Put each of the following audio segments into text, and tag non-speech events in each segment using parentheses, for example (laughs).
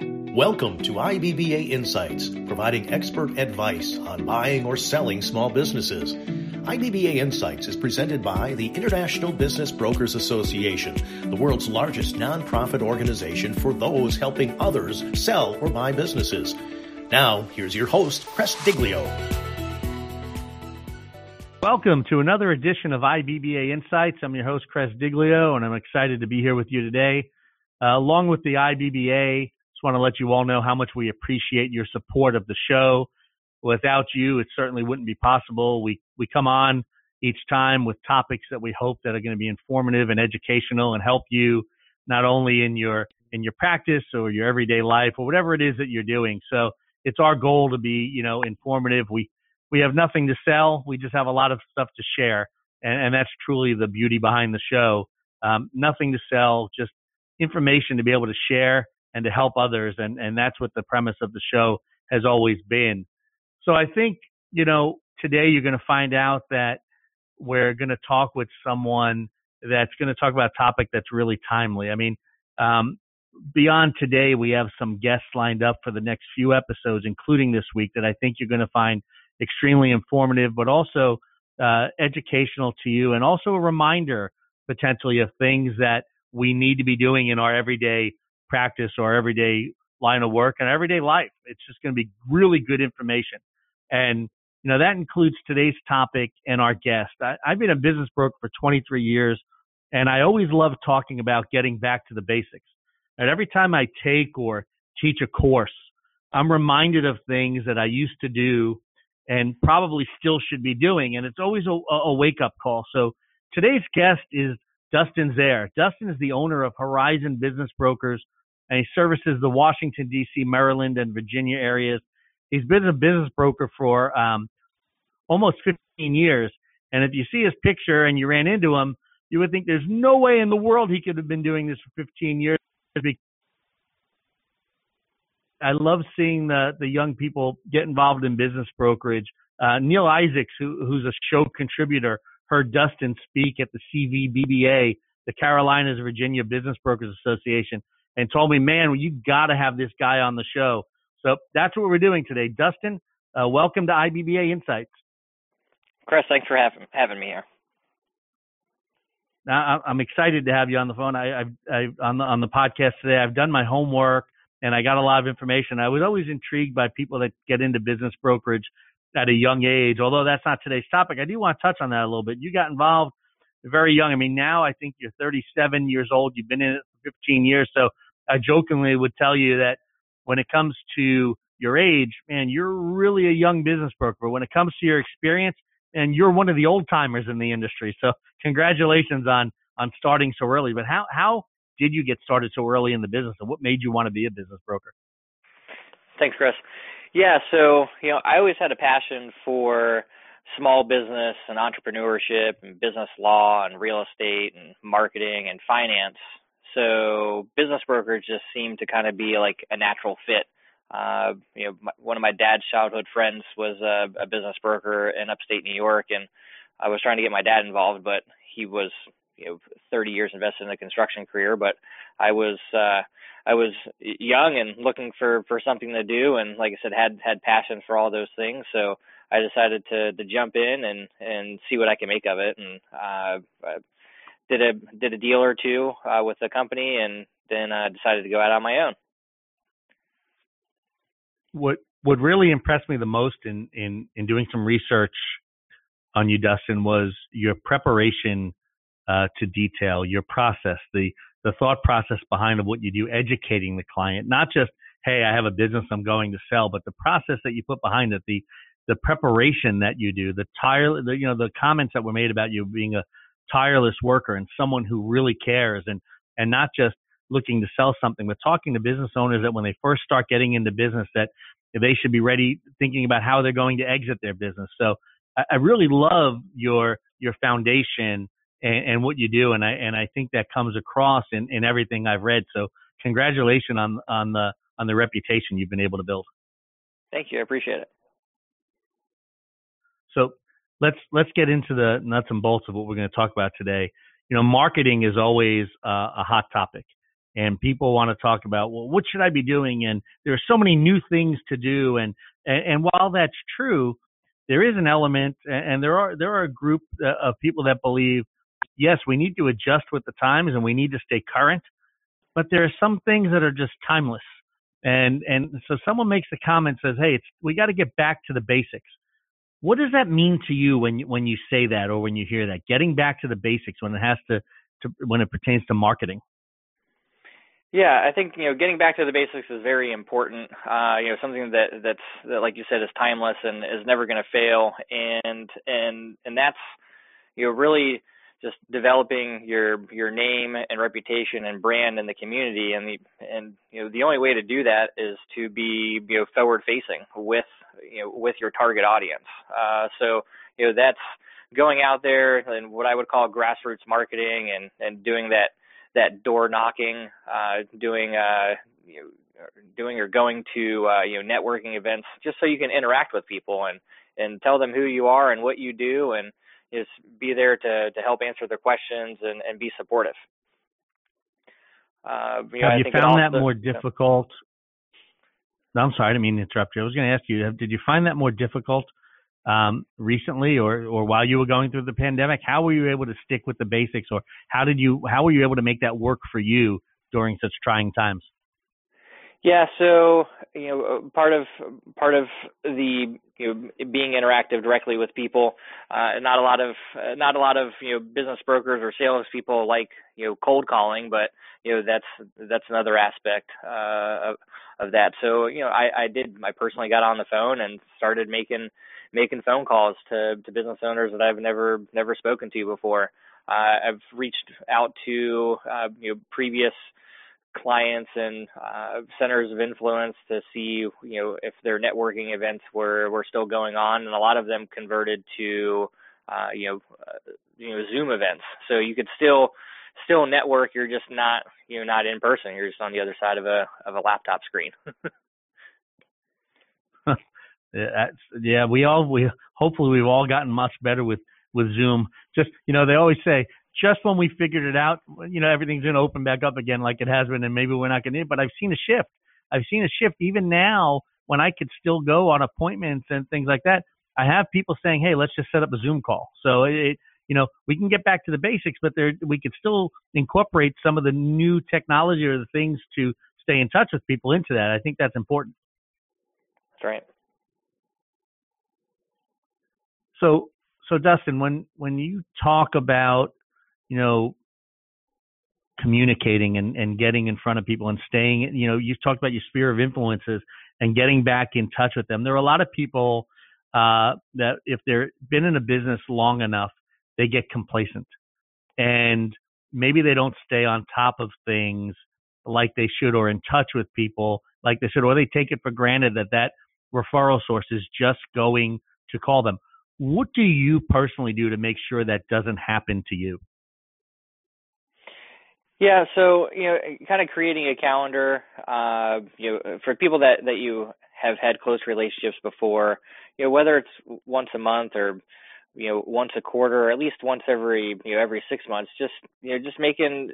Welcome to IBBA Insights, providing expert advice on buying or selling small businesses. IBBA Insights is presented by the International Business Brokers Association, the world's largest nonprofit organization for those helping others sell or buy businesses. Now, here's your host, Chris Diglio. Welcome to another edition of IBBA Insights. I'm your host, Chris Diglio, and I'm excited to be here with you today. Uh, along with the IBBA, just want to let you all know how much we appreciate your support of the show. Without you, it certainly wouldn't be possible. We we come on each time with topics that we hope that are going to be informative and educational and help you not only in your in your practice or your everyday life or whatever it is that you're doing. So it's our goal to be, you know, informative. We we have nothing to sell. We just have a lot of stuff to share, and, and that's truly the beauty behind the show. Um, nothing to sell, just information to be able to share and to help others. And, and that's what the premise of the show has always been. So I think, you know, today you're going to find out that we're going to talk with someone that's going to talk about a topic that's really timely. I mean, um, beyond today, we have some guests lined up for the next few episodes, including this week, that I think you're going to find extremely informative, but also uh, educational to you, and also a reminder potentially of things that we need to be doing in our everyday practice or everyday line of work and everyday life. It's just going to be really good information. And, you know, that includes today's topic and our guest. I, I've been a business broker for 23 years and I always love talking about getting back to the basics. And every time I take or teach a course, I'm reminded of things that I used to do and probably still should be doing. And it's always a, a wake up call. So today's guest is Dustin Zeher. Dustin is the owner of Horizon Business Brokers and he services the Washington, D.C., Maryland, and Virginia areas. He's been a business broker for um, almost 15 years. And if you see his picture and you ran into him, you would think there's no way in the world he could have been doing this for 15 years. I love seeing the the young people get involved in business brokerage. Uh, Neil Isaacs, who, who's a show contributor, heard Dustin speak at the CVBBA, the Carolinas Virginia Business Brokers Association, and told me, man, you got to have this guy on the show. So that's what we're doing today. Dustin, uh, welcome to IBBA Insights. Chris, thanks for having having me here. Now, I'm excited to have you on the phone. I, I've, I, on the on the podcast today. I've done my homework and I got a lot of information. I was always intrigued by people that get into business brokerage at a young age. Although that's not today's topic, I do want to touch on that a little bit. You got involved very young. I mean, now I think you're 37 years old. You've been in it for 15 years, so I jokingly would tell you that when it comes to your age, man, you're really a young business broker. But when it comes to your experience, and you're one of the old timers in the industry. So congratulations on on starting so early. But how how did you get started so early in the business, and what made you want to be a business broker? Thanks, Chris. Yeah, so you know, I always had a passion for small business and entrepreneurship and business law and real estate and marketing and finance so business brokerage just seemed to kind of be like a natural fit. Uh, you know, my, one of my dad's childhood friends was a, a business broker in upstate New York, and I was trying to get my dad involved, but he was you know 30 years invested in the construction career. But I was uh, I was young and looking for for something to do, and like I said, had had passion for all those things. So I decided to to jump in and and see what I can make of it, and uh, did a did a deal or two uh, with the company, and then uh, decided to go out on my own. What what really impressed me the most in in in doing some research on you, Dustin, was your preparation uh, to detail, your process, the the thought process behind of what you do, educating the client, not just hey, I have a business I'm going to sell, but the process that you put behind it, the the preparation that you do, the tire, the, you know, the comments that were made about you being a tireless worker and someone who really cares and and not just looking to sell something, but talking to business owners that when they first start getting into business that they should be ready thinking about how they're going to exit their business. So I, I really love your your foundation and, and, what you do and I and I think that comes across in, in everything I've read. So congratulations on on the on the reputation you've been able to build. Thank you. I appreciate it. So let's let's get into the nuts and bolts of what we're going to talk about today. You know, marketing is always uh, a hot topic, and people want to talk about, well, what should I be doing? And there are so many new things to do. And, and, and while that's true, there is an element, and there are, there are a group uh, of people that believe, yes, we need to adjust with the times and we need to stay current, but there are some things that are just timeless. And, and so someone makes a comment says, Hey, it's, we got to get back to the basics. What does that mean to you when you, when you say that or when you hear that? Getting back to the basics when it has to, to when it pertains to marketing. Yeah, I think you know getting back to the basics is very important. Uh, you know, something that that's that, like you said, is timeless and is never going to fail, and and and that's you know really just developing your your name and reputation and brand in the community, and the and you know the only way to do that is to be you know forward facing with you know with your target audience. Uh, so you know that's going out there and what I would call grassroots marketing and and doing that that door knocking, uh, doing uh, you know, doing or going to uh, you know networking events, just so you can interact with people and and tell them who you are and what you do, and just be there to to help answer their questions and and be supportive. Uh, you know, Have you found that more difficult? No, I'm sorry, I didn't mean to interrupt you. I was going to ask you, did you find that more difficult um, recently or, or while you were going through the pandemic? How were you able to stick with the basics or how did you, how were you able to make that work for you during such trying times? Yeah, so you know, part of part of the you know being interactive directly with people, uh, not a lot of uh, not a lot of you know business brokers or salespeople like you know cold calling, but you know that's that's another aspect uh, of of that. So you know, I I did I personally got on the phone and started making making phone calls to to business owners that I've never never spoken to before. Uh, I've reached out to uh, you know previous clients and uh, centers of influence to see you know if their networking events were were still going on, and a lot of them converted to uh, you know uh, you know Zoom events. So you could still still network. You're just not you know not in person. You're just on the other side of a of a laptop screen. (laughs) (laughs) That's, yeah, we all we hopefully we've all gotten much better with with Zoom. Just you know, they always say just when we figured it out, you know, everything's going to open back up again like it has been, and maybe we're not going to. But I've seen a shift. I've seen a shift even now when I could still go on appointments and things like that. I have people saying, "Hey, let's just set up a Zoom call." So it, you know, we can get back to the basics, but there we could still incorporate some of the new technology or the things to stay in touch with people into that. I think that's important. That's right. So, so Dustin, when when you talk about, you know, communicating and, and getting in front of people and staying, you know, you've talked about your sphere of influences and getting back in touch with them. There are a lot of people uh, that if they've been in a business long enough, they get complacent and maybe they don't stay on top of things like they should or in touch with people like they should, or they take it for granted that that referral source is just going to call them. What do you personally do to make sure that doesn't happen to you? Yeah, so you know, kind of creating a calendar, uh, you know, for people that that you have had close relationships before, you know, whether it's once a month or you know once a quarter or at least once every you know every six months just you know just making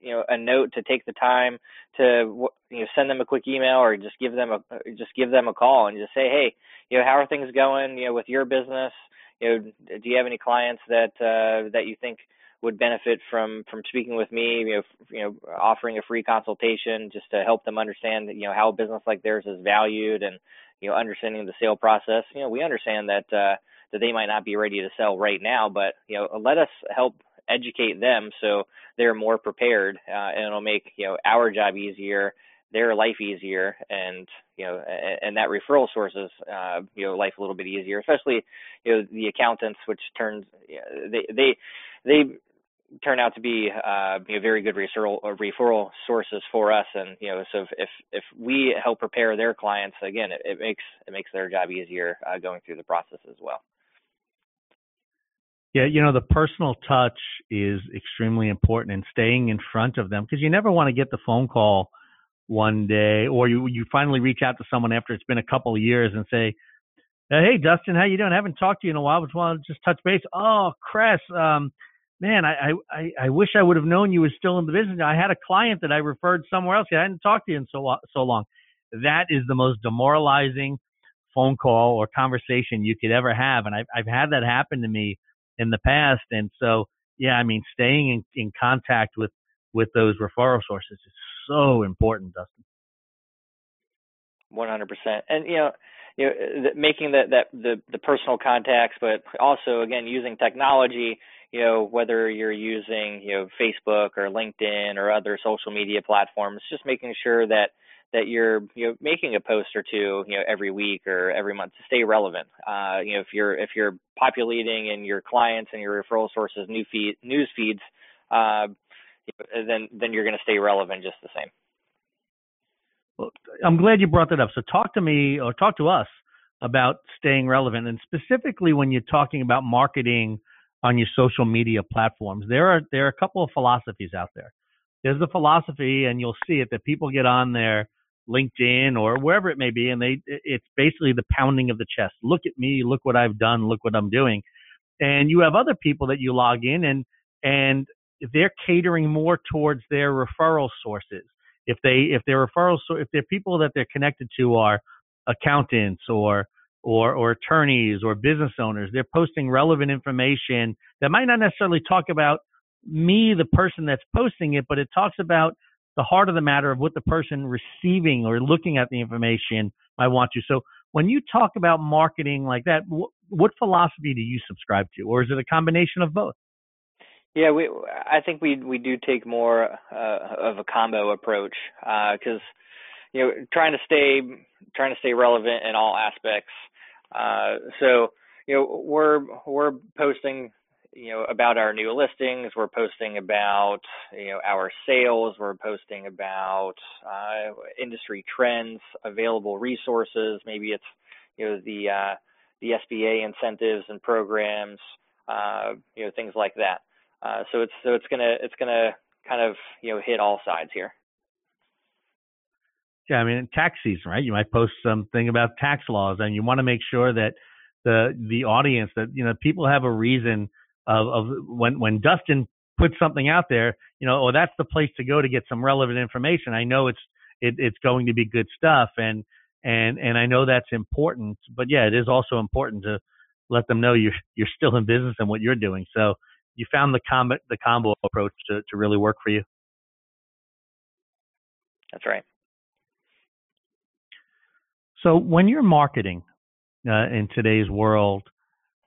you know a note to take the time to you know send them a quick email or just give them a just give them a call and just say hey you know how are things going you know with your business you know do you have any clients that uh that you think would benefit from from speaking with me you know you know offering a free consultation just to help them understand you know how a business like theirs is valued and you know understanding the sale process. You know we understand that uh that they might not be ready to sell right now, but you know, let us help educate them so they're more prepared, uh, and it'll make you know our job easier, their life easier, and you know, and, and that referral sources uh, you know life a little bit easier, especially you know the accountants, which turns they they they turn out to be uh, you know, very good referral referral sources for us. And you know, so if if, if we help prepare their clients, again, it, it makes it makes their job easier uh, going through the process as well. Yeah, you know, the personal touch is extremely important and staying in front of them because you never want to get the phone call one day or you you finally reach out to someone after it's been a couple of years and say, "Hey, Dustin, how you doing? I haven't talked to you in a while. Just want to just touch base." Oh, Chris, um, man, I, I, I wish I would have known you were still in the business. I had a client that I referred somewhere else. I hadn't talked to you in so, so long. That is the most demoralizing phone call or conversation you could ever have. And I've, I've had that happen to me in the past. And so, yeah, I mean, staying in, in contact with, with those referral sources is so important, Dustin. 100%. And, you know, you know, making that, that the, the personal contacts, but also again, using technology, you know, whether you're using, you know, Facebook or LinkedIn or other social media platforms, just making sure that, that you're you know making a post or two you know every week or every month to stay relevant. Uh, you know if you're if you're populating in your clients and your referral sources new feed news feeds, uh, then then you're going to stay relevant just the same. Well, I'm glad you brought that up. So talk to me or talk to us about staying relevant and specifically when you're talking about marketing on your social media platforms. There are there are a couple of philosophies out there. There's the philosophy and you'll see it that people get on there LinkedIn or wherever it may be, and they it's basically the pounding of the chest. Look at me, look what I've done, look what I'm doing. And you have other people that you log in and and they're catering more towards their referral sources. If they if their referrals if they're people that they're connected to are accountants or or or attorneys or business owners, they're posting relevant information that might not necessarily talk about me, the person that's posting it, but it talks about the heart of the matter of what the person receiving or looking at the information might want to. So when you talk about marketing like that, wh- what philosophy do you subscribe to, or is it a combination of both? Yeah, we I think we we do take more uh, of a combo approach because uh, you know trying to stay trying to stay relevant in all aspects. Uh, so you know we're we're posting you know about our new listings. We're posting about you know our sales. We're posting about uh, industry trends available resources. Maybe it's you know the uh, the SBA incentives and programs uh, you know things like that. Uh, so it's so it's gonna it's gonna kind of you know hit all sides here yeah I mean tax season right you might post something about tax laws and you want to make sure that the the audience that you know people have a reason of, of when when Dustin puts something out there, you know, oh, that's the place to go to get some relevant information. I know it's it, it's going to be good stuff, and and and I know that's important. But yeah, it is also important to let them know you're you're still in business and what you're doing. So you found the combo the combo approach to to really work for you. That's right. So when you're marketing uh, in today's world,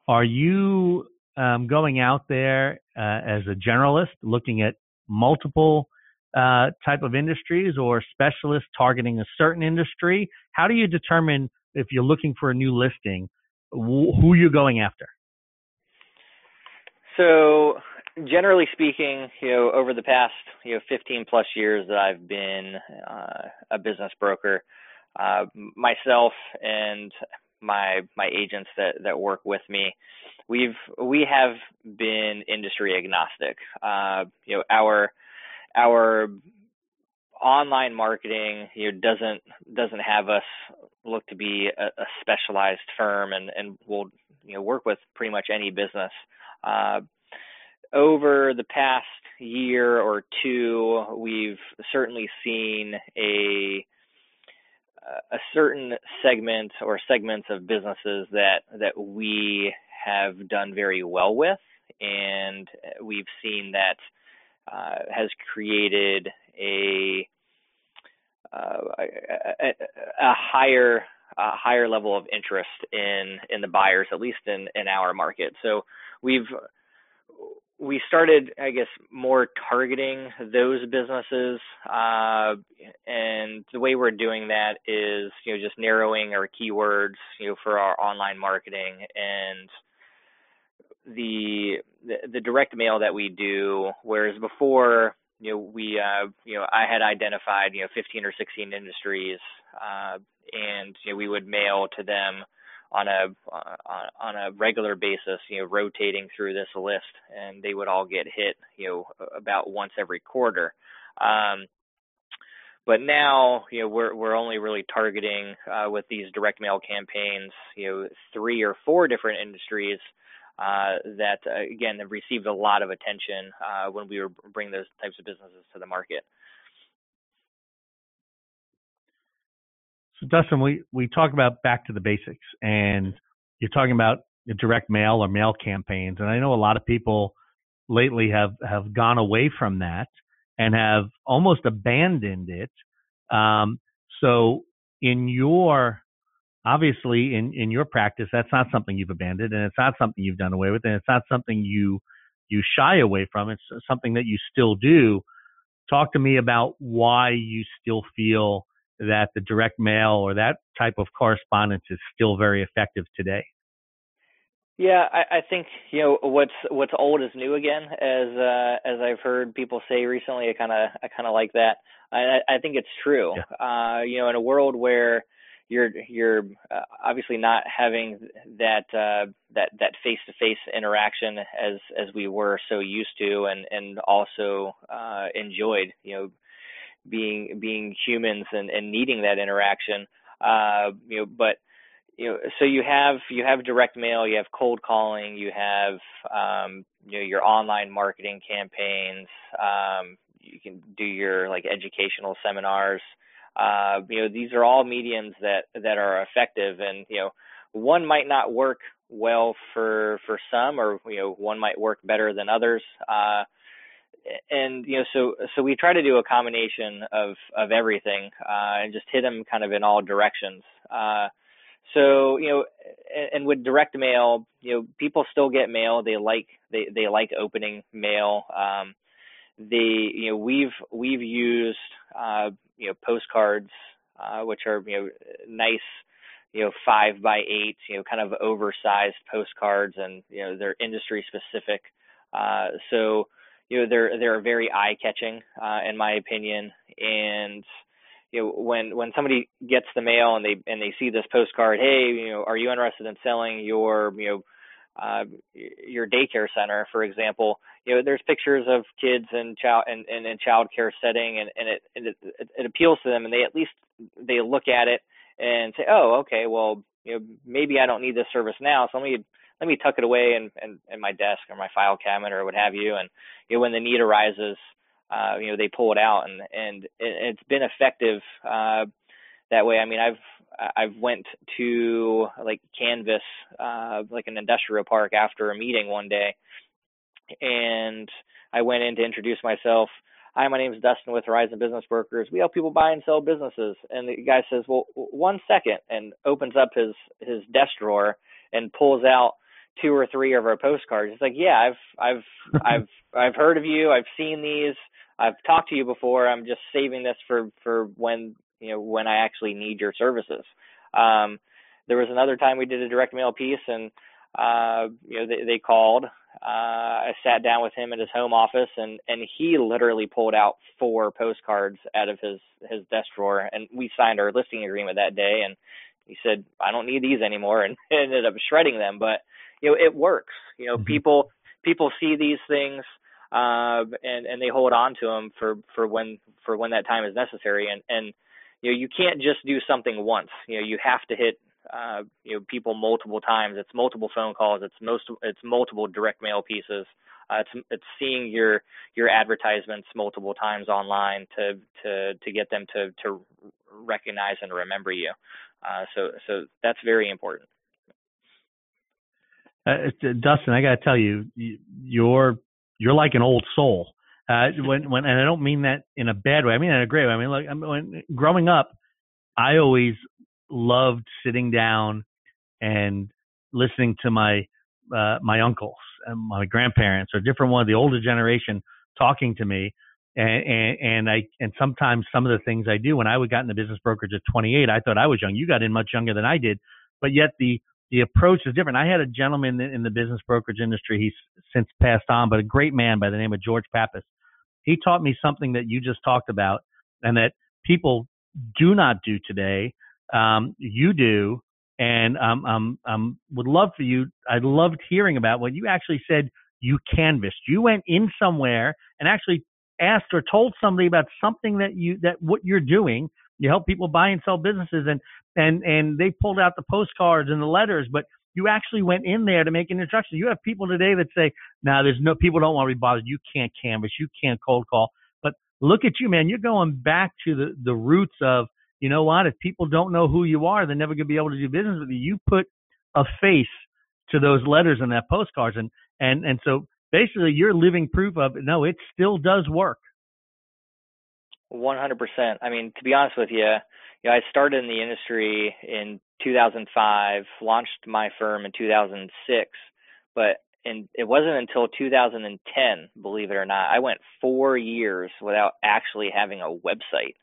are you um, going out there uh, as a generalist, looking at multiple uh, type of industries or specialist targeting a certain industry? How do you determine if you're looking for a new listing, wh- who you're going after? So, generally speaking, you know, over the past you know 15 plus years that I've been uh, a business broker, uh, myself and my my agents that that work with me we've we have been industry agnostic. Uh, you know our our online marketing you know doesn't doesn't have us look to be a, a specialized firm and and we'll you know work with pretty much any business. Uh, over the past year or two we've certainly seen a a certain segment or segments of businesses that that we have done very well with, and we've seen that uh, has created a, uh, a, a higher a higher level of interest in in the buyers, at least in in our market. So we've we started, I guess, more targeting those businesses, uh, and the way we're doing that is, you know, just narrowing our keywords, you know, for our online marketing and the the, the direct mail that we do. Whereas before, you know, we, uh, you know, I had identified, you know, 15 or 16 industries, uh, and you know, we would mail to them on a on a regular basis, you know, rotating through this list, and they would all get hit, you know, about once every quarter. Um, but now, you know, we're we're only really targeting uh, with these direct mail campaigns, you know, three or four different industries, uh, that uh, again have received a lot of attention uh, when we were bringing those types of businesses to the market. So Dustin, we we talk about back to the basics, and you're talking about direct mail or mail campaigns, and I know a lot of people lately have have gone away from that and have almost abandoned it. Um, so in your obviously in in your practice that's not something you've abandoned and it's not something you've done away with and it's not something you you shy away from it's something that you still do talk to me about why you still feel that the direct mail or that type of correspondence is still very effective today yeah, I, I think you know what's what's old is new again, as uh, as I've heard people say recently. I kind of I kind of like that. I, I think it's true. Yeah. Uh, you know, in a world where you're you're uh, obviously not having that uh, that that face to face interaction as as we were so used to and and also uh, enjoyed you know being being humans and, and needing that interaction uh, you know but you know so you have you have direct mail you have cold calling you have um, you know your online marketing campaigns um, you can do your like educational seminars uh, you know, these are all mediums that that are effective, and you know, one might not work well for for some, or you know, one might work better than others. Uh, and you know, so so we try to do a combination of of everything, uh, and just hit them kind of in all directions. Uh, so you know, and, and with direct mail, you know, people still get mail. They like they they like opening mail. Um, they you know we've we've used uh, you know postcards uh, which are you know nice you know five by eight you know kind of oversized postcards and you know they're industry specific uh, so you know they're they're very eye catching uh, in my opinion. And you know when when somebody gets the mail and they and they see this postcard hey you know are you interested in selling your you know uh, your daycare center, for example, you know, there's pictures of kids and child and, and in child care setting, and, and it, and it it appeals to them, and they at least they look at it and say, oh, okay, well, you know, maybe I don't need this service now, so let me let me tuck it away in, in, in my desk or my file cabinet or what have you, and you know, when the need arises, uh, you know, they pull it out, and and it, it's been effective uh, that way. I mean, I've I've went to like Canvas, uh, like an industrial park after a meeting one day, and I went in to introduce myself. Hi, my name is Dustin with Horizon Business Brokers. We help people buy and sell businesses. And the guy says, "Well, one second, and opens up his his desk drawer and pulls out two or three of our postcards. It's like, yeah, I've I've (laughs) I've I've heard of you. I've seen these. I've talked to you before. I'm just saving this for for when you know when I actually need your services. Um, there was another time we did a direct mail piece, and uh, you know they, they called. Uh, I sat down with him at his home office, and and he literally pulled out four postcards out of his his desk drawer, and we signed our listing agreement that day. And he said, "I don't need these anymore," and (laughs) ended up shredding them. But you know, it works. You know, mm-hmm. people people see these things uh, and and they hold on to them for for when for when that time is necessary. And and you know you can't just do something once you know you have to hit uh, you know people multiple times it's multiple phone calls it's most it's multiple direct mail pieces uh, it's it's seeing your your advertisements multiple times online to to to get them to to recognize and remember you uh, so so that's very important uh, Dustin I got to tell you you're you're like an old soul uh, (laughs) when when and I don't mean that in a bad way. I mean in a great way. I mean like I mean, when growing up, I always loved sitting down and listening to my uh, my uncles and my grandparents or different one of the older generation talking to me. And, and, and I and sometimes some of the things I do when I would got into business brokerage at 28, I thought I was young. You got in much younger than I did, but yet the the approach is different. I had a gentleman in the business brokerage industry. He's since passed on, but a great man by the name of George Pappas he taught me something that you just talked about and that people do not do today. Um, you do. And um, um, um, would love for you. I loved hearing about what you actually said. You canvassed. You went in somewhere and actually asked or told somebody about something that you that what you're doing. You help people buy and sell businesses, and and and they pulled out the postcards and the letters, but You actually went in there to make an introduction. You have people today that say, "Now nah, there's no people don't want to be bothered. You can't canvas. You can't cold call." But look at you, man. You're going back to the the roots of, you know what? If people don't know who you are, they're never going to be able to do business with you. You put a face to those letters and that postcards, and and and so basically you're living proof of no, it still does work. 100%. I mean, to be honest with you, you know, I started in the industry in 2005, launched my firm in 2006, but and it wasn't until 2010, believe it or not, I went four years without actually having a website.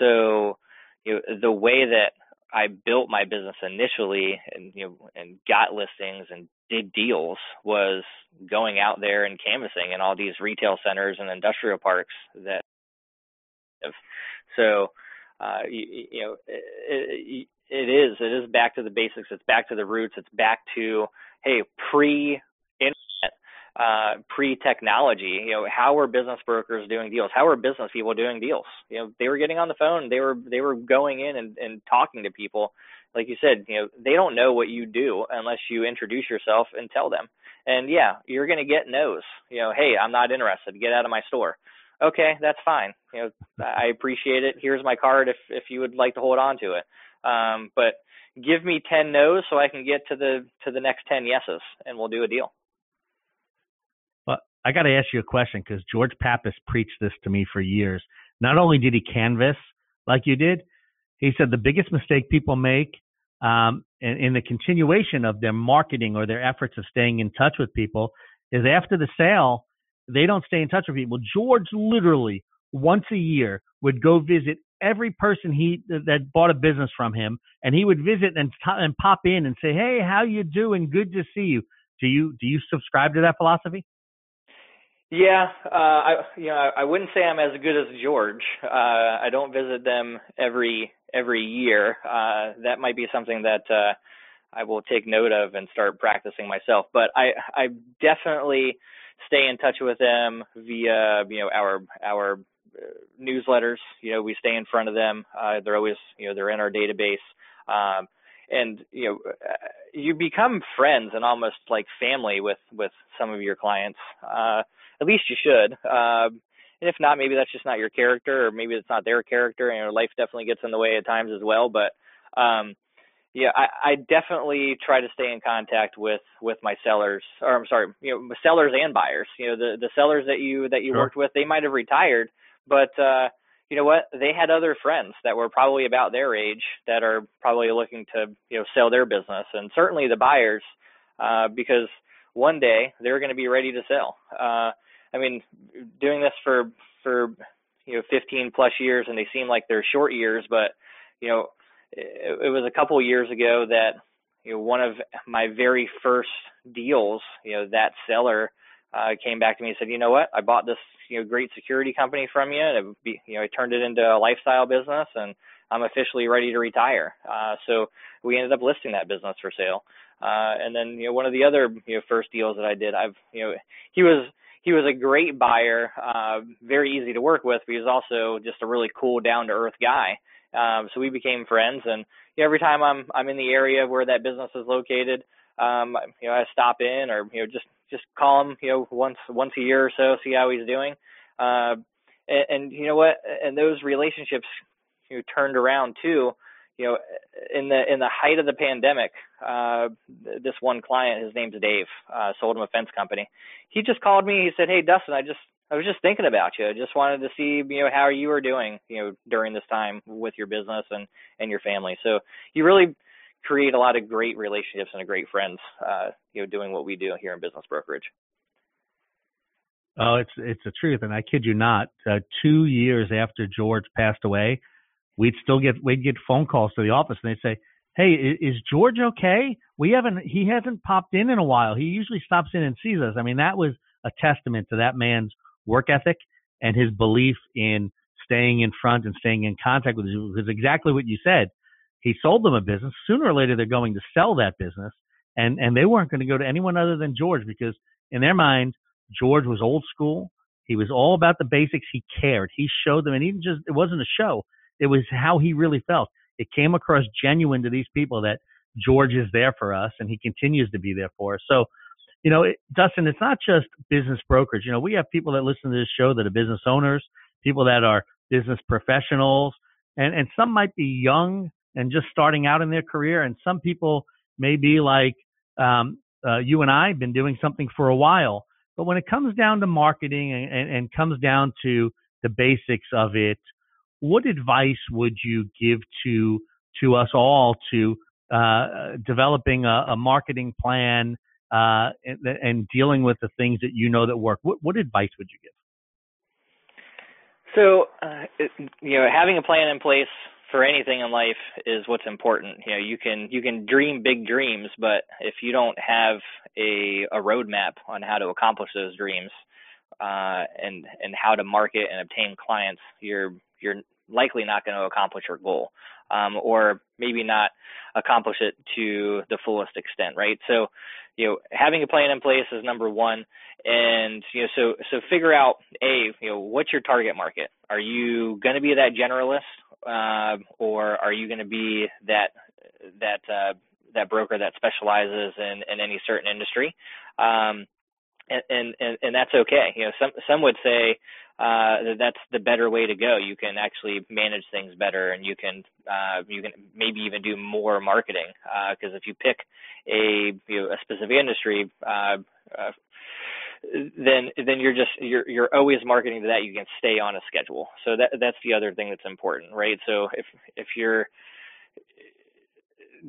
So, you know, the way that I built my business initially and you know and got listings and did deals was going out there and canvassing in all these retail centers and industrial parks that so uh you, you know it, it is it is back to the basics it's back to the roots it's back to hey pre internet, uh, pre-technology, you know, how were business brokers doing deals? How were business people doing deals? You know, they were getting on the phone, they were they were going in and, and talking to people. Like you said, you know, they don't know what you do unless you introduce yourself and tell them. And yeah, you're going to get no's. You know, hey, I'm not interested. Get out of my store. Okay, that's fine. You know, I appreciate it. Here's my card if if you would like to hold on to it. Um, but give me 10 no's so I can get to the to the next 10 yeses and we'll do a deal. Well, I got to ask you a question because George Pappas preached this to me for years. Not only did he canvas like you did, he said the biggest mistake people make um, in, in the continuation of their marketing or their efforts of staying in touch with people is after the sale, they don't stay in touch with people. George literally once a year would go visit every person he that bought a business from him, and he would visit and and pop in and say, "Hey, how you doing? Good to see you." Do you do you subscribe to that philosophy? Yeah, uh, I you know I wouldn't say I'm as good as George. Uh, I don't visit them every every year. Uh, that might be something that uh, I will take note of and start practicing myself. But I I definitely stay in touch with them via you know our our uh, newsletters. You know we stay in front of them. Uh, they're always you know they're in our database. Um, and you know uh, you become friends and almost like family with with some of your clients. Uh, at least you should. Um, and if not, maybe that's just not your character, or maybe it's not their character. And life definitely gets in the way at times as well. But um, yeah, I, I definitely try to stay in contact with with my sellers, or I'm sorry, you know, sellers and buyers. You know, the the sellers that you that you sure. worked with, they might have retired, but uh, you know what? They had other friends that were probably about their age that are probably looking to you know sell their business, and certainly the buyers, uh, because one day they're going to be ready to sell. Uh, I mean, doing this for for you know 15 plus years, and they seem like they're short years, but you know, it, it was a couple of years ago that you know one of my very first deals, you know, that seller uh, came back to me and said, you know what, I bought this you know great security company from you, and it you know I turned it into a lifestyle business, and I'm officially ready to retire. Uh, so we ended up listing that business for sale. Uh, and then you know one of the other you know first deals that I did, I've you know he was he was a great buyer, uh, very easy to work with, but he was also just a really cool, down to earth guy. Um, so we became friends, and you know, every time I'm I'm in the area where that business is located, um, you know, I stop in or you know just just call him, you know, once once a year or so, see how he's doing. Uh, and, and you know what? And those relationships you know, turned around too you know, in the in the height of the pandemic, uh, this one client, his name's Dave, uh, sold him a fence company. He just called me. He said, "Hey, Dustin, I just I was just thinking about you. I just wanted to see you know how you were doing, you know, during this time with your business and and your family. So you really create a lot of great relationships and great friends, uh, you know, doing what we do here in business brokerage. Oh, it's it's the truth, and I kid you not. Uh, two years after George passed away, we'd still get we'd get phone calls to the office and they'd say, "Hey, is George okay? We haven't he hasn't popped in in a while. He usually stops in and sees us." I mean, that was a testament to that man's work ethic and his belief in staying in front and staying in contact with. Because exactly what you said, he sold them a business. Sooner or later, they're going to sell that business, and and they weren't going to go to anyone other than George because in their mind, George was old school. He was all about the basics. He cared. He showed them, and even just it wasn't a show. It was how he really felt. It came across genuine to these people that George is there for us and he continues to be there for us. So, you know, it, Dustin, it's not just business brokers. You know, we have people that listen to this show that are business owners, people that are business professionals, and, and some might be young and just starting out in their career. And some people may be like, um, uh, you and I have been doing something for a while. But when it comes down to marketing and, and, and comes down to the basics of it, what advice would you give to to us all to uh, developing a, a, marketing plan uh, and, and, dealing with the things that you know that work? What, what advice would you give? So, uh, you know, having a plan in place for anything in life is what's important. You know, you can you can dream big dreams, but if you don't have a a roadmap on how to accomplish those dreams, uh, and and how to market and obtain clients, you're you're likely not going to accomplish your goal, um, or maybe not accomplish it to the fullest extent, right? So, you know, having a plan in place is number one, and you know, so so figure out a you know what's your target market. Are you going to be that generalist, uh, or are you going to be that that uh, that broker that specializes in in any certain industry? Um, and, and and that's okay. You know, some some would say uh, that that's the better way to go. You can actually manage things better, and you can uh, you can maybe even do more marketing. Because uh, if you pick a you know, a specific industry, uh, uh, then then you're just you're you're always marketing to that. You can stay on a schedule. So that that's the other thing that's important, right? So if if you're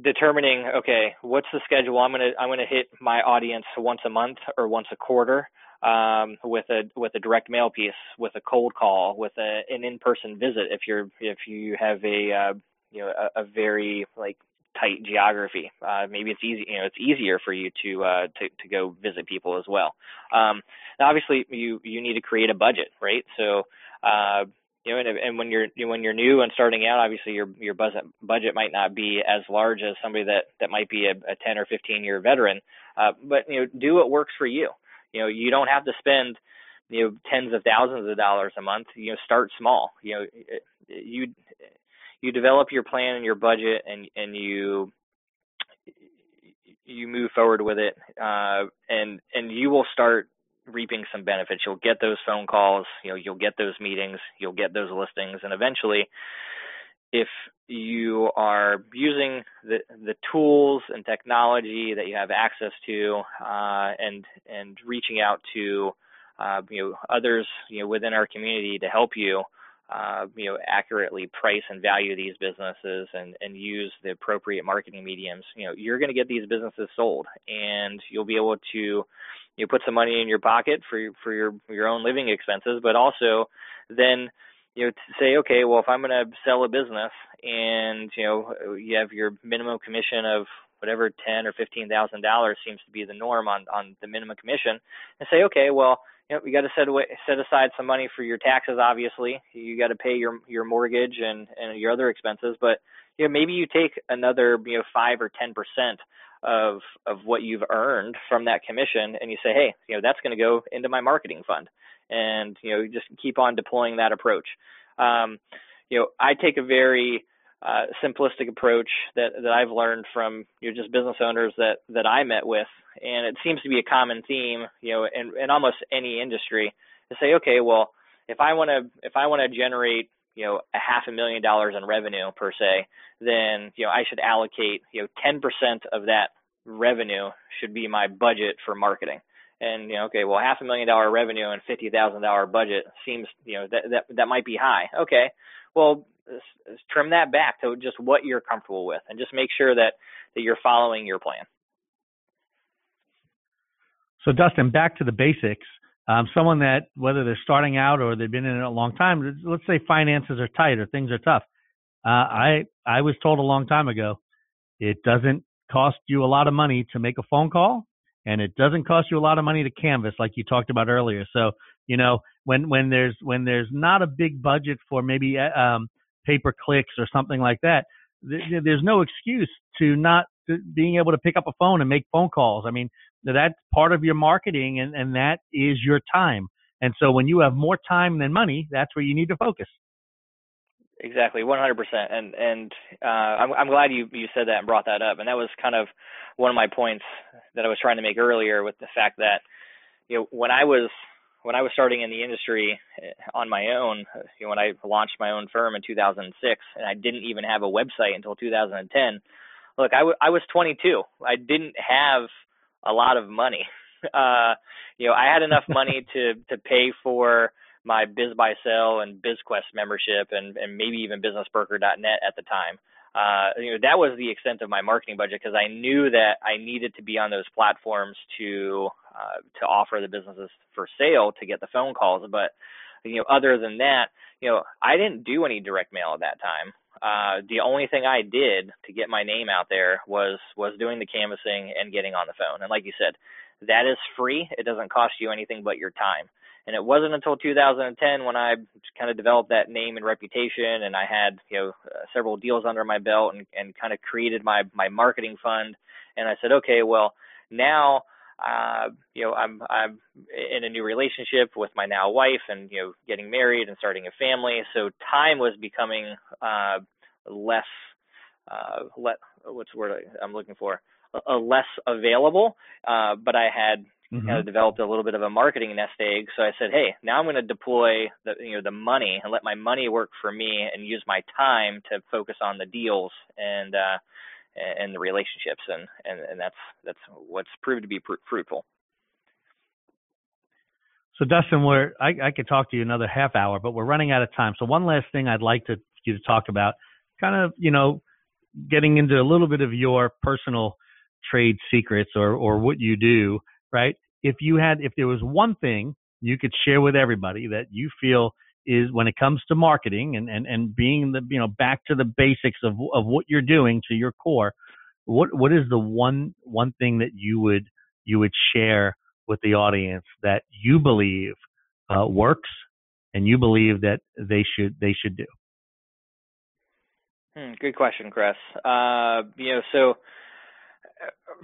determining okay what's the schedule? I'm going to i'm going to hit my audience once a month or once a quarter um, with a with a direct mail piece with a cold call with a, an in-person visit if you're if you have a uh, you know a, a very like tight geography. Uh, maybe it's easy you know it's easier for you to uh, to to go visit people as well. Um, obviously you you need to create a budget right? So uh, you know, and, and when you're when you're new and starting out, obviously your your budget budget might not be as large as somebody that that might be a, a 10 or 15 year veteran. Uh, but you know, do what works for you. You know, you don't have to spend you know tens of thousands of dollars a month. You know, start small. You know, you you develop your plan and your budget, and and you you move forward with it, uh, and and you will start reaping some benefits. You'll get those phone calls, you know, you'll get those meetings, you'll get those listings, and eventually, if you are using the the tools and technology that you have access to, uh, and and reaching out to uh, you know others you know within our community to help you. Uh, you know, accurately price and value these businesses and, and use the appropriate marketing mediums, you know, you're going to get these businesses sold and you'll be able to you put some money in your pocket for your, for your your own living expenses, but also then you know say okay, well if I'm going to sell a business and you know you have your minimum commission of whatever ten or fifteen thousand dollars seems to be the norm on on the minimum commission, and say okay, well you know you got to set away set aside some money for your taxes. Obviously, you got to pay your your mortgage and and your other expenses, but you know maybe you take another you know five or ten percent of of what you've earned from that commission and you say hey you know that's going to go into my marketing fund. And you know just keep on deploying that approach. Um, you know i take a very uh, simplistic approach that that i've learned from you know just business owners that that i met with. And it seems to be a common theme you know in, in almost any industry to say okay well if i want to if i want to generate you know a half a million dollars in revenue per se, then you know I should allocate you know 10% of that revenue should be my budget for marketing. And you know, okay, well, half a million dollar revenue and fifty thousand dollar budget seems you know that that that might be high. Okay, well, trim that back to just what you're comfortable with, and just make sure that that you're following your plan. So, Dustin, back to the basics um, someone that whether they're starting out or they've been in it a long time, let's say finances are tight or things are tough. Uh, I I was told a long time ago, it doesn't cost you a lot of money to make a phone call, and it doesn't cost you a lot of money to canvas, like you talked about earlier. So you know when when there's when there's not a big budget for maybe uh, um, pay per clicks or something like that, th- there's no excuse to not being able to pick up a phone and make phone calls. I mean, that's part of your marketing and, and that is your time. And so when you have more time than money, that's where you need to focus. Exactly, 100%. And and uh, I'm I'm glad you you said that and brought that up. And that was kind of one of my points that I was trying to make earlier with the fact that you know when I was when I was starting in the industry eh, on my own, you know, when I launched my own firm in 2006, and I didn't even have a website until 2010. Look, I, w- I was 22. I didn't have a lot of money. (laughs) Uh, you know, I had enough (laughs) money to to pay for my Biz by BizBuySell and BizQuest membership, and and maybe even BusinessBroker.net at the time uh, you know, that was the extent of my marketing budget because I knew that I needed to be on those platforms to uh, to offer the businesses for sale to get the phone calls. But you know, other than that, you know, I didn't do any direct mail at that time. Uh, the only thing I did to get my name out there was was doing the canvassing and getting on the phone. And like you said, that is free. It doesn't cost you anything but your time. And it wasn't until 2010 when I kind of developed that name and reputation, and I had you know uh, several deals under my belt, and, and kind of created my my marketing fund. And I said, okay, well now uh, you know, I'm I'm in a new relationship with my now wife, and you know, getting married and starting a family. So time was becoming uh, less, uh, let what's the word I'm looking for, a, a less available. Uh, but I had mm-hmm. kind of developed a little bit of a marketing nest egg. So I said, hey, now I'm going to deploy the you know the money and let my money work for me and use my time to focus on the deals and uh, and the relationships and and and that's that's what's proved to be pr- fruitful. So Dustin, we're I, I could talk to you another half hour, but we're running out of time. So one last thing I'd like to you to talk about, kind of you know, getting into a little bit of your personal trade secrets or or what you do, right? if you had, if there was one thing you could share with everybody that you feel is when it comes to marketing and, and, and being the, you know, back to the basics of, of what you're doing to your core, what, what is the one, one thing that you would, you would share with the audience that you believe uh, works and you believe that they should, they should do? Hmm, good question, Chris. Uh, you know, so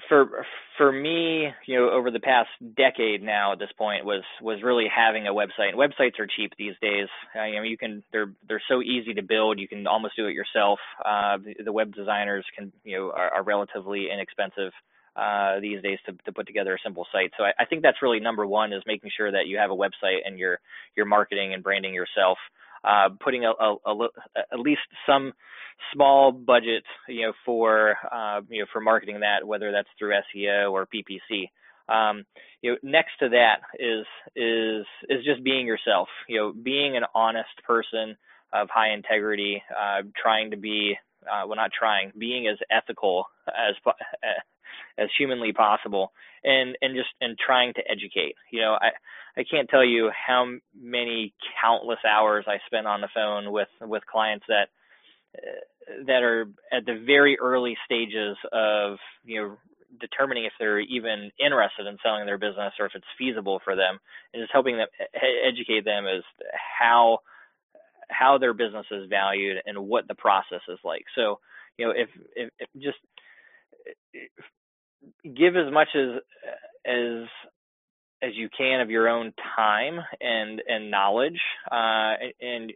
for for me, you know, over the past decade now at this point was was really having a website. And websites are cheap these days. Uh, you you can they're they're so easy to build. You can almost do it yourself. Uh, the, the web designers can you know are, are relatively inexpensive uh, these days to, to put together a simple site. So I, I think that's really number one is making sure that you have a website and you're marketing and branding yourself. Uh, putting a, a, a, at least some small budget, you know, for uh, you know for marketing that, whether that's through SEO or PPC. Um, you know, next to that is is is just being yourself. You know, being an honest person of high integrity, uh, trying to be uh, well, not trying, being as ethical as as humanly possible, and and just and trying to educate. You know, I I can't tell you how many countless hours I spent on the phone with with clients that uh, that are at the very early stages of you know determining if they're even interested in selling their business or if it's feasible for them and just helping them educate them as how how their business is valued and what the process is like so you know if, if, if just give as much as as as you can of your own time and and knowledge uh, and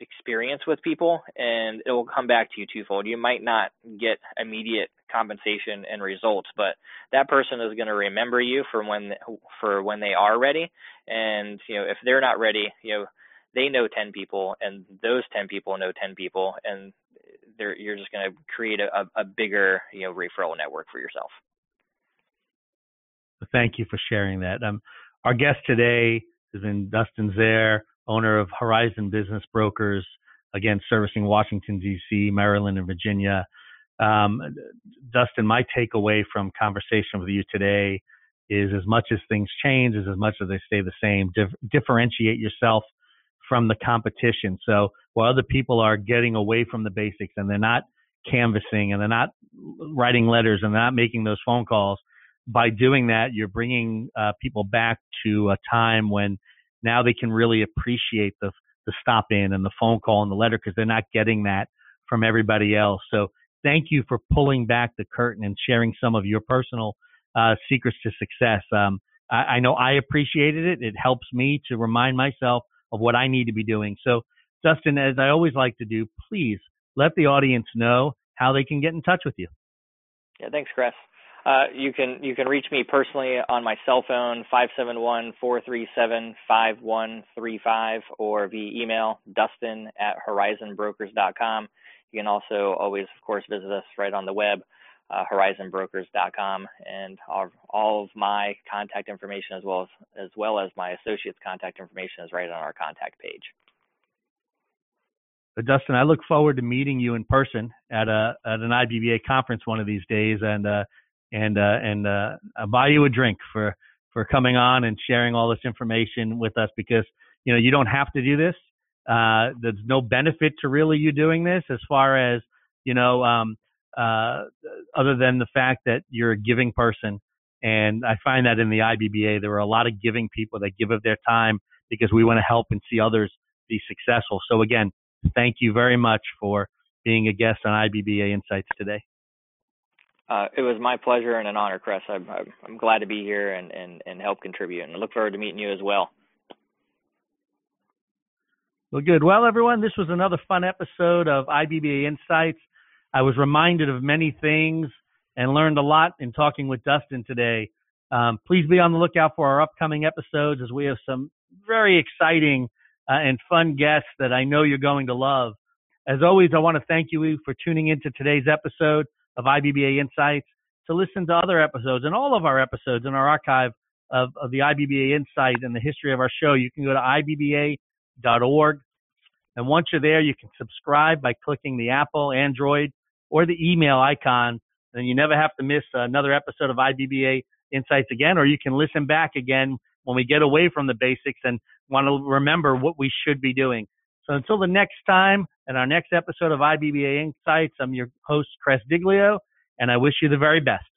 experience with people and it will come back to you twofold. You might not get immediate compensation and results, but that person is going to remember you for when for when they are ready. And you know, if they're not ready, you know, they know 10 people and those 10 people know 10 people and you're just going to create a, a bigger, you know, referral network for yourself. Thank you for sharing that. Um, our guest today has been Dustin Zeher owner of Horizon Business Brokers, again, servicing Washington, D.C., Maryland, and Virginia. Um, Dustin, my takeaway from conversation with you today is as much as things change, is as much as they stay the same, dif- differentiate yourself from the competition. So while other people are getting away from the basics and they're not canvassing and they're not writing letters and they're not making those phone calls, by doing that, you're bringing uh, people back to a time when now they can really appreciate the the stop in and the phone call and the letter because they're not getting that from everybody else. So thank you for pulling back the curtain and sharing some of your personal uh, secrets to success. Um, I, I, know I appreciated it. It helps me to remind myself of what I need to be doing. So Dustin, as I always like to do, please let the audience know how they can get in touch with you. Yeah, thanks, Chris. Uh, you can you can reach me personally on my cell phone 571-437-5135 or via email dustin at horizonbrokers.com. You can also always, of course, visit us right on the web, uh, horizonbrokers.com, and all, all of my contact information as well as as well as my associates' contact information is right on our contact page. But Dustin, I look forward to meeting you in person at a at an IBBA conference one of these days, and uh, and uh, and uh, I'll buy you a drink for for coming on and sharing all this information with us because you know you don't have to do this. Uh, there's no benefit to really you doing this as far as you know, um, uh, other than the fact that you're a giving person. And I find that in the IBBA, there are a lot of giving people that give of their time because we want to help and see others be successful. So again, thank you very much for being a guest on IBBA Insights today. Uh, it was my pleasure and an honor, Chris. I'm, I'm glad to be here and, and, and help contribute, and I look forward to meeting you as well. Well, good. Well, everyone, this was another fun episode of IBBA Insights. I was reminded of many things and learned a lot in talking with Dustin today. Um, please be on the lookout for our upcoming episodes as we have some very exciting uh, and fun guests that I know you're going to love. As always, I want to thank you for tuning into today's episode of IBBA Insights. To listen to other episodes and all of our episodes in our archive of, of the IBBA Insight and the history of our show, you can go to IBBA.org. And once you're there, you can subscribe by clicking the Apple, Android, or the email icon. And you never have to miss another episode of IBBA Insights again, or you can listen back again when we get away from the basics and want to remember what we should be doing. So until the next time and our next episode of IBBA Insights, I'm your host, Chris Diglio, and I wish you the very best.